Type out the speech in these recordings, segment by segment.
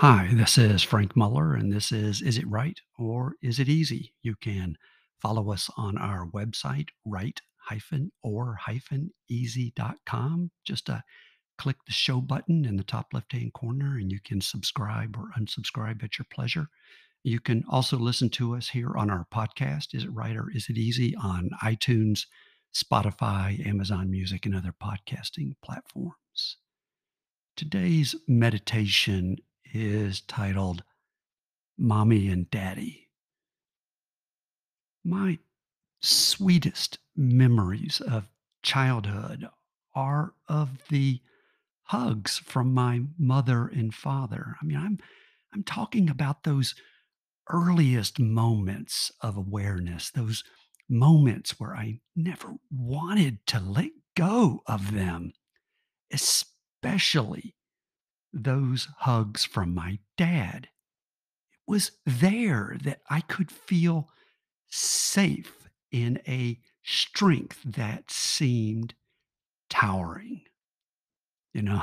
Hi, this is Frank Muller, and this is Is It Right or Is It Easy? You can follow us on our website, right or easy.com. Just uh, click the show button in the top left hand corner, and you can subscribe or unsubscribe at your pleasure. You can also listen to us here on our podcast, Is It Right or Is It Easy? on iTunes, Spotify, Amazon Music, and other podcasting platforms. Today's meditation is titled Mommy and Daddy. My sweetest memories of childhood are of the hugs from my mother and father. I mean, I'm I'm talking about those earliest moments of awareness, those moments where I never wanted to let go of them, especially those hugs from my dad. It was there that I could feel safe in a strength that seemed towering. You know,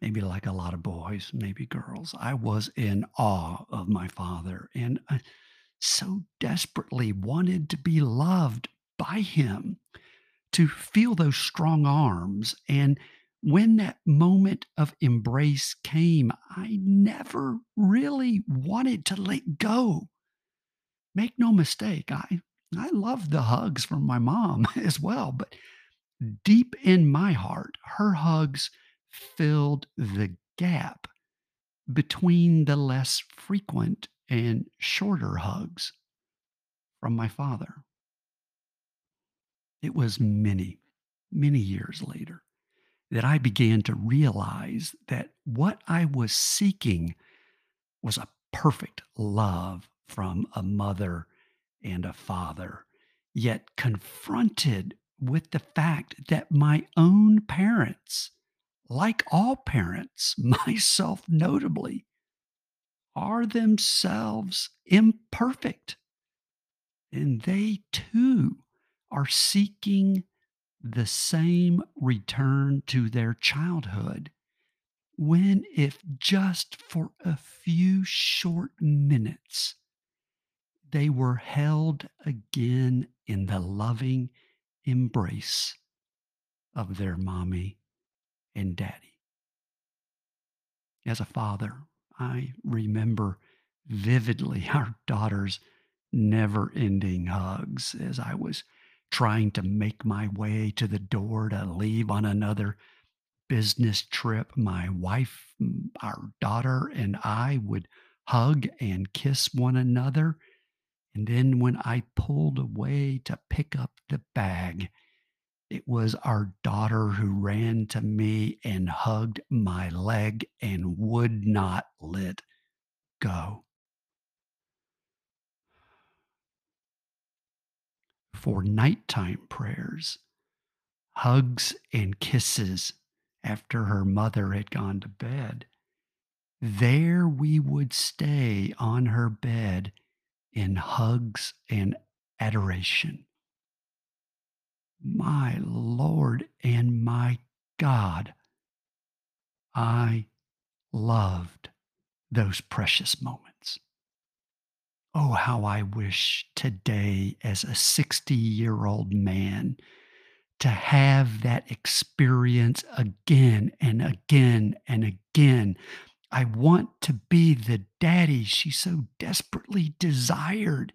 maybe like a lot of boys, maybe girls, I was in awe of my father and I so desperately wanted to be loved by him, to feel those strong arms and when that moment of embrace came, I never really wanted to let go. Make no mistake, I I love the hugs from my mom as well, but deep in my heart, her hugs filled the gap between the less frequent and shorter hugs from my father. It was many, many years later that I began to realize that what I was seeking was a perfect love from a mother and a father, yet confronted with the fact that my own parents, like all parents, myself notably, are themselves imperfect. And they too are seeking the same return to their childhood when, if just for a few short minutes, they were held again in the loving embrace of their mommy and daddy. As a father, I remember vividly our daughter's never ending hugs as I was trying to make my way to the door to leave on another business trip. My wife, our daughter, and I would hug and kiss one another. And then when I pulled away to pick up the bag, it was our daughter who ran to me and hugged my leg and would not let go. For nighttime prayers, hugs and kisses after her mother had gone to bed. There we would stay on her bed in hugs and adoration. My Lord and my God, I loved those precious moments. Oh, how I wish today, as a 60 year old man, to have that experience again and again and again. I want to be the daddy she so desperately desired,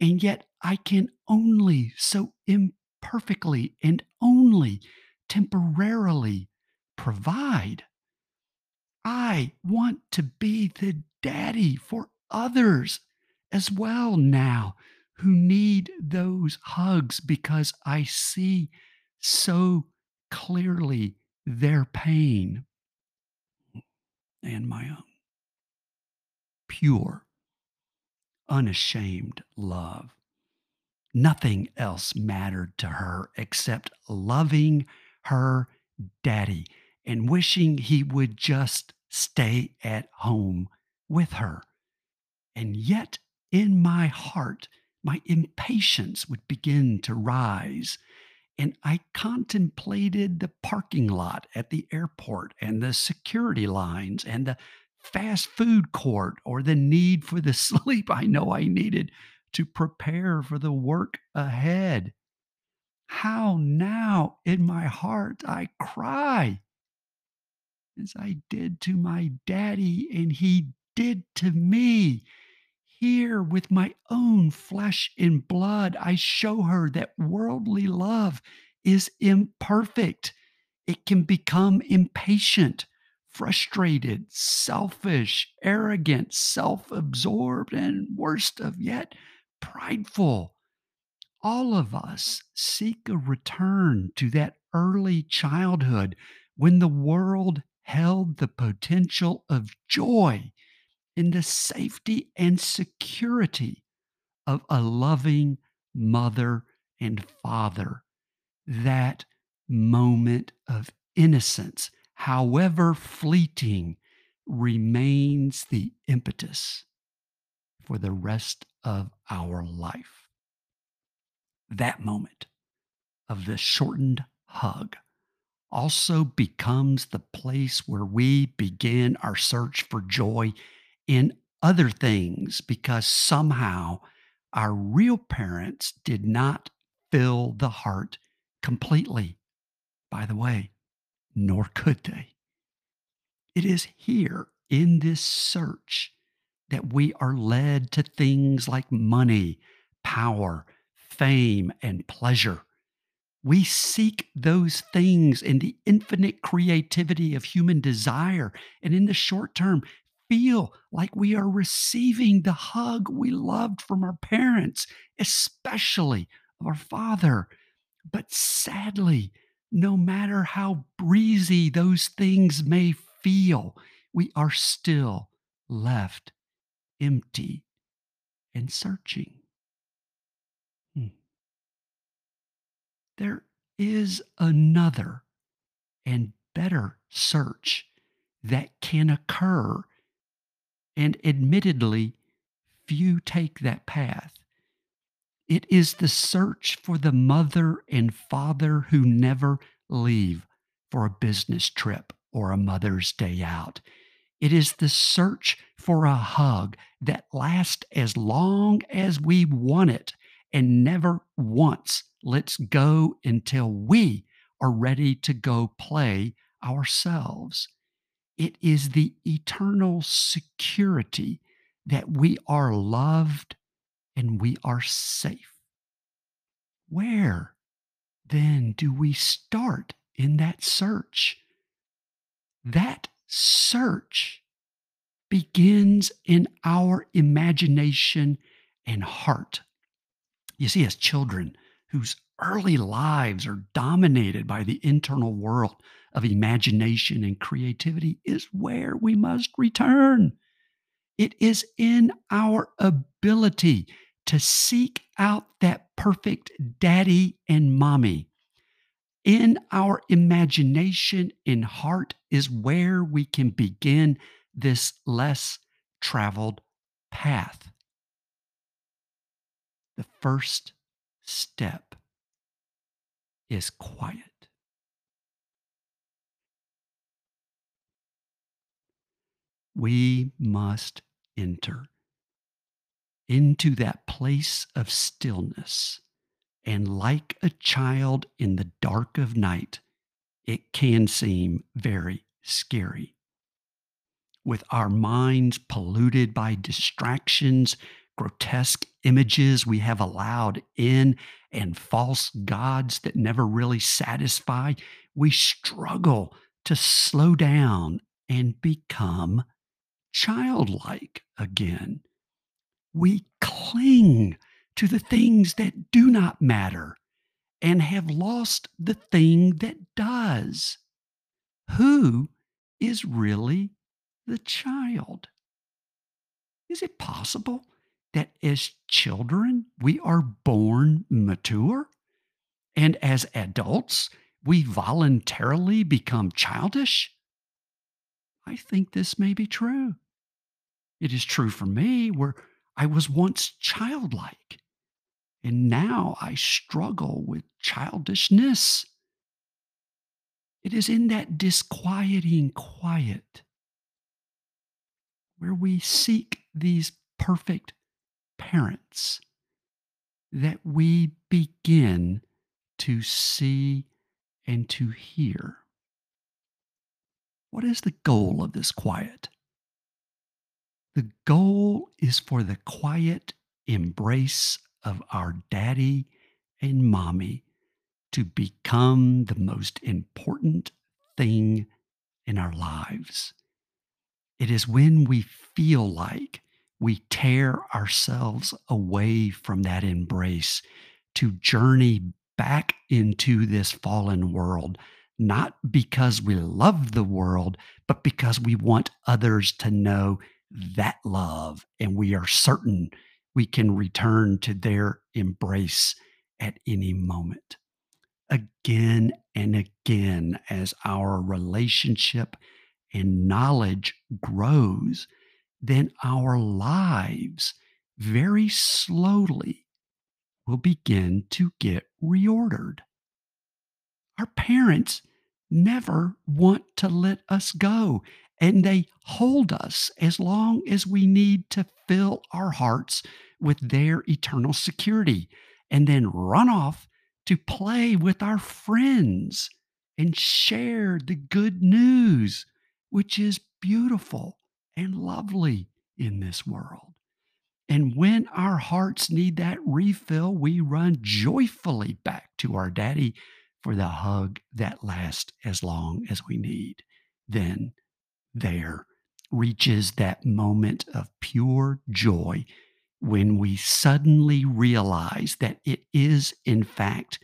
and yet I can only so imperfectly and only temporarily provide. I want to be the daddy for others as well now who need those hugs because I see so clearly their pain and my own. Pure, unashamed love. Nothing else mattered to her except loving her daddy and wishing he would just stay at home with her. And yet, in my heart, my impatience would begin to rise. And I contemplated the parking lot at the airport and the security lines and the fast food court or the need for the sleep I know I needed to prepare for the work ahead. How now in my heart I cry as I did to my daddy and he did to me. Here, with my own flesh and blood, I show her that worldly love is imperfect. It can become impatient, frustrated, selfish, arrogant, self absorbed, and worst of yet, prideful. All of us seek a return to that early childhood when the world held the potential of joy in the safety and security of a loving mother and father. That moment of innocence, however fleeting, remains the impetus for the rest of our life. That moment of the shortened hug also becomes the place where we begin our search for joy in other things because somehow our real parents did not fill the heart completely. By the way, nor could they. It is here in this search that we are led to things like money, power, fame, and pleasure. We seek those things in the infinite creativity of human desire. And in the short term, feel like we are receiving the hug we loved from our parents, especially our father. But sadly, no matter how breezy those things may feel, we are still left empty and searching. Hmm. There is another and better search that can occur and admittedly, few take that path. It is the search for the mother and father who never leave for a business trip or a Mother's Day out. It is the search for a hug that lasts as long as we want it and never once lets go until we are ready to go play ourselves. It is the eternal security that we are loved and we are safe. Where then do we start in that search? That search begins in our imagination and heart. You see, as children whose early lives are dominated by the internal world of imagination and creativity is where we must return. It is in our ability to seek out that perfect daddy and mommy. In our imagination and heart is where we can begin this less traveled path. The first step is quiet. we must enter into that place of stillness. And like a child in the dark of night, it can seem very scary. With our minds polluted by distractions, grotesque images we have allowed in, and false gods that never really satisfy, we struggle to slow down and become childlike again. We cling to the things that do not matter and have lost the thing that does. Who is really the child? Is it possible that as children we are born mature and as adults we voluntarily become childish? I think this may be true. It is true for me where I was once childlike, and now I struggle with childishness. It is in that disquieting quiet where we seek these perfect parents, that we begin to see and to hear. What is the goal of this quiet? The goal is for the quiet embrace of our daddy and mommy to become the most important thing in our lives. It is when we feel like we tear ourselves away from that embrace to journey back into this fallen world, not because we love the world, but because we want others to know that love, and we are certain we can return to their embrace at any moment. Again and again, as our relationship and knowledge grows, then our lives very slowly will begin to get reordered. Our parents never want to let us go and they hold us as long as we need to fill our hearts with their eternal security and then run off to play with our friends and share the good news, which is beautiful and lovely in this world. And when our hearts need that refill, we run joyfully back to our daddy for the hug that lasts as long as we need. Then there reaches that moment of pure joy when we suddenly realize that it is, in fact,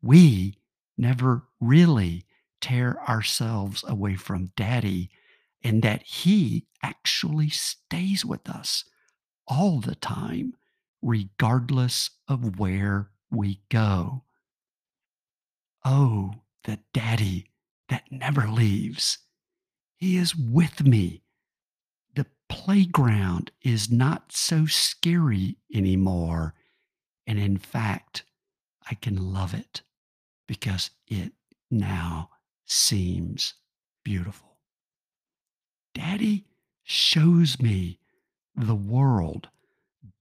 we never really tear ourselves away from daddy and that he actually stays with us all the time, regardless of where we go. Oh, the daddy that never leaves. He is with me. The playground is not so scary anymore. And in fact, I can love it because it now seems beautiful. Daddy shows me the world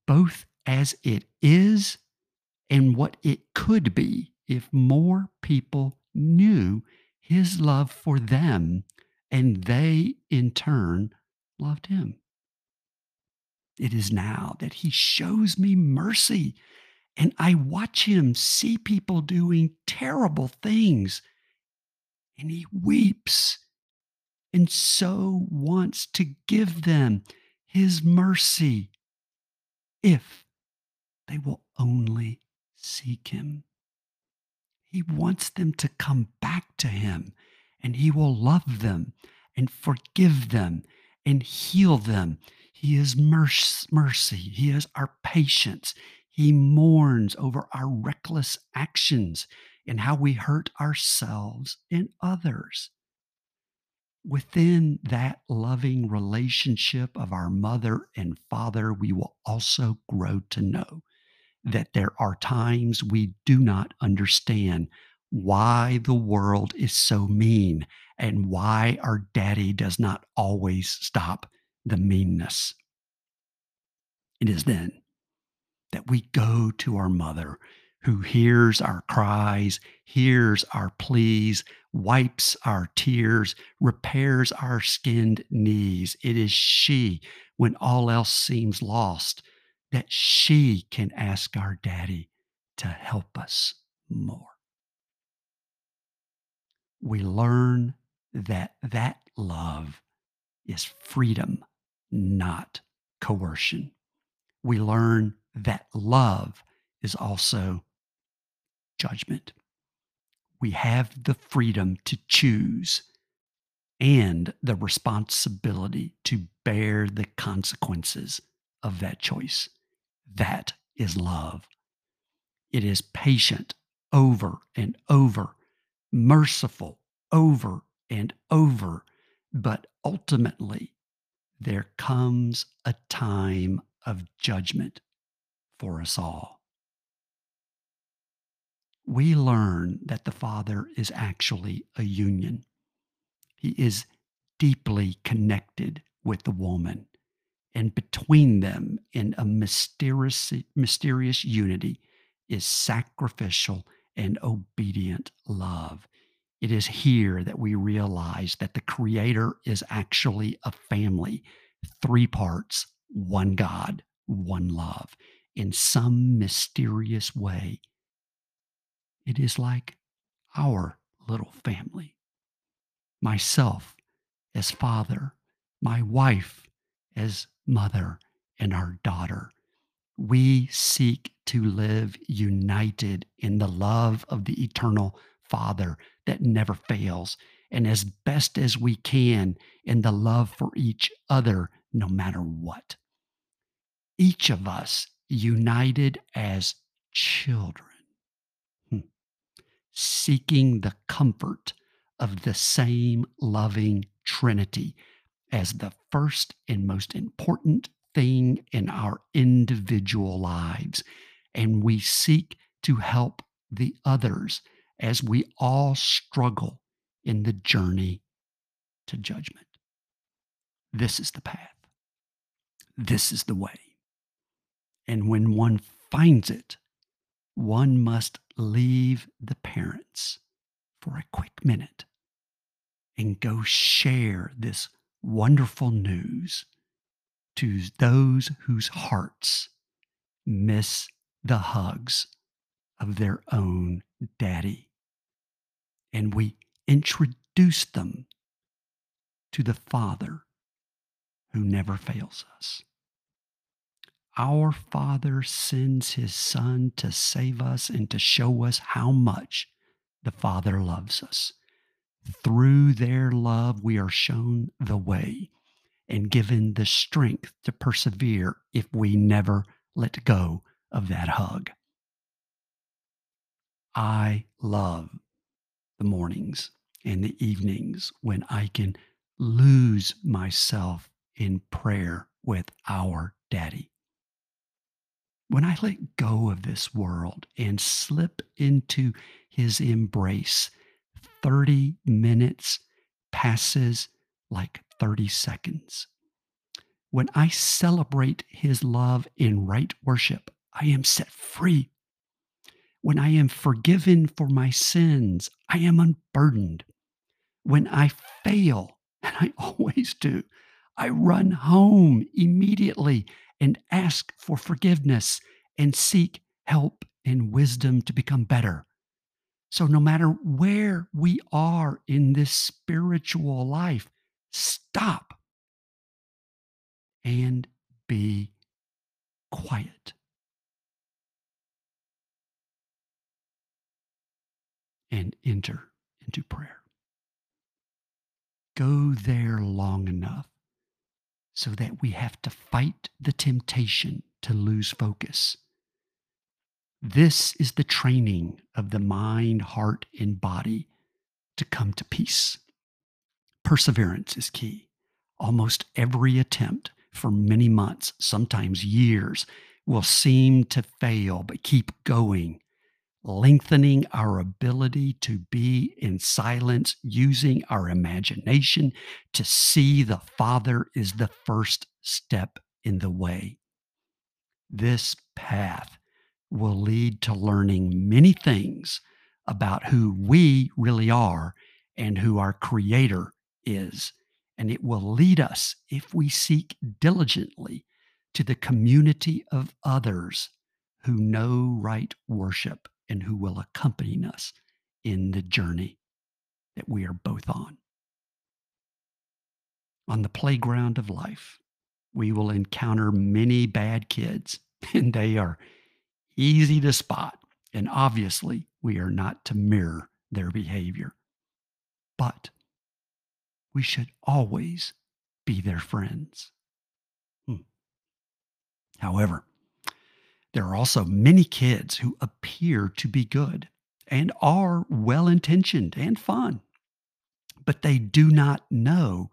both as it is and what it could be if more people knew his love for them and they in turn loved him. It is now that he shows me mercy, and I watch him see people doing terrible things, and he weeps and so wants to give them his mercy if they will only seek him. He wants them to come back to him and He will love them and forgive them and heal them. He is mercy. He is our patience. He mourns over our reckless actions and how we hurt ourselves and others. Within that loving relationship of our mother and father, we will also grow to know that there are times we do not understand why the world is so mean and why our daddy does not always stop the meanness. It is then that we go to our mother who hears our cries, hears our pleas, wipes our tears, repairs our skinned knees. It is she, when all else seems lost, that she can ask our daddy to help us more we learn that that love is freedom, not coercion. We learn that love is also judgment. We have the freedom to choose and the responsibility to bear the consequences of that choice. That is love. It is patient over and over merciful over and over, but ultimately there comes a time of judgment for us all. We learn that the Father is actually a union. He is deeply connected with the woman. and between them in a mysterious, mysterious unity is sacrificial and obedient love. It is here that we realize that the Creator is actually a family, three parts, one God, one love. In some mysterious way, it is like our little family. Myself as father, my wife as mother, and our daughter. We seek to live united in the love of the eternal Father that never fails, and as best as we can in the love for each other, no matter what. Each of us united as children. Seeking the comfort of the same loving Trinity as the first and most important thing in our individual lives. And we seek to help the others as we all struggle in the journey to judgment. This is the path. This is the way. And when one finds it, one must leave the parents for a quick minute and go share this wonderful news to those whose hearts miss the hugs of their own daddy. And we introduce them to the Father who never fails us. Our Father sends His Son to save us and to show us how much the Father loves us. Through their love, we are shown the way and given the strength to persevere if we never let go of that hug. I love the mornings and the evenings when I can lose myself in prayer with our daddy. When I let go of this world and slip into his embrace 30 minutes passes like 30 seconds. When I celebrate his love in right worship, I am set free. When I am forgiven for my sins, I am unburdened. When I fail, and I always do, I run home immediately and ask for forgiveness and seek help and wisdom to become better. So, no matter where we are in this spiritual life, stop and be quiet. And enter into prayer. Go there long enough so that we have to fight the temptation to lose focus this is the training of the mind, heart, and body to come to peace. Perseverance is key. Almost every attempt for many months, sometimes years, will seem to fail, but keep going, lengthening our ability to be in silence, using our imagination to see the Father is the first step in the way. This path will lead to learning many things about who we really are and who our Creator is. And it will lead us, if we seek diligently, to the community of others who know right worship and who will accompany us in the journey that we are both on. On the playground of life, we will encounter many bad kids, and they are easy to spot, and obviously we are not to mirror their behavior. But we should always be their friends. Hmm. However, there are also many kids who appear to be good and are well intentioned and fun, but they do not know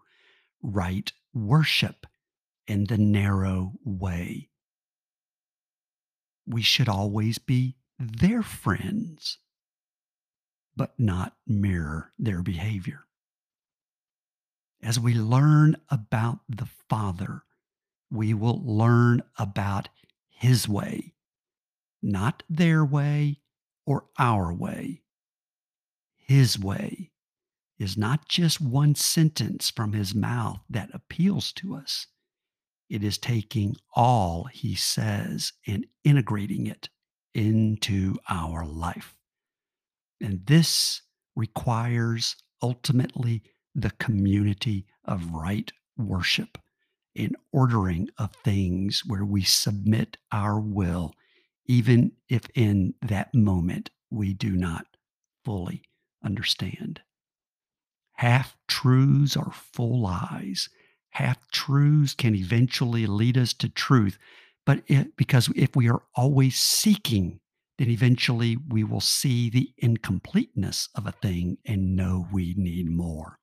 right worship in the narrow way we should always be their friends, but not mirror their behavior. As we learn about the Father, we will learn about His way, not their way or our way. His way is not just one sentence from His mouth that appeals to us. It is taking all He says and integrating it into our life. And this requires ultimately the community of right worship and ordering of things where we submit our will, even if in that moment we do not fully understand. Half truths are full lies. Half truths can eventually lead us to truth, but it, because if we are always seeking then eventually we will see the incompleteness of a thing and know we need more.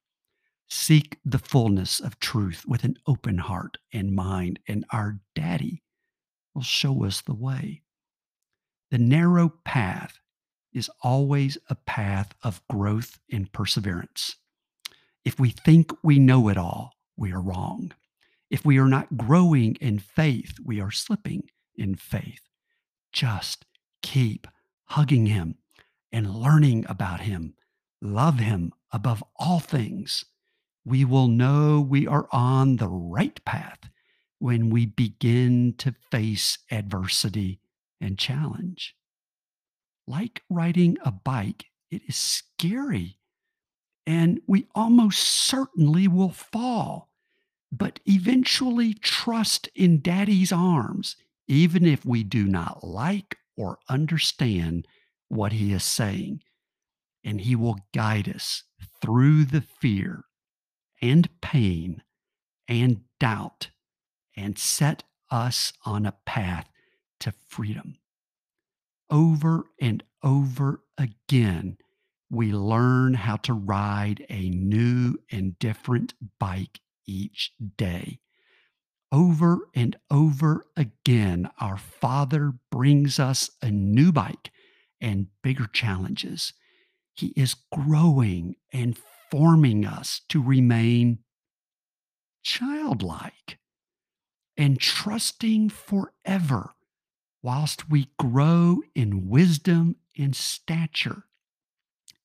Seek the fullness of truth with an open heart and mind, and our daddy will show us the way. The narrow path is always a path of growth and perseverance. If we think we know it all, we are wrong. If we are not growing in faith, we are slipping in faith. Just keep hugging him and learning about him. Love him above all things. We will know we are on the right path when we begin to face adversity and challenge. Like riding a bike, it is scary and we almost certainly will fall. But eventually trust in daddy's arms, even if we do not like or understand what he is saying. And he will guide us through the fear and pain and doubt and set us on a path to freedom. Over and over again, we learn how to ride a new and different bike each day. Over and over again, our Father brings us a new bike and bigger challenges. He is growing and forming us to remain childlike and trusting forever whilst we grow in wisdom and stature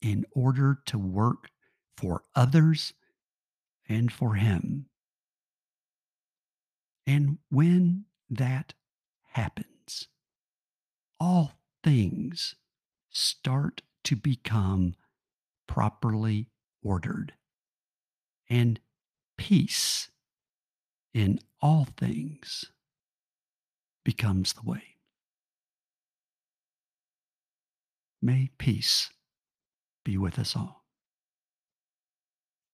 in order to work for others and for Him. And when that happens, all things start to become properly ordered, and peace in all things becomes the way. May peace be with us all.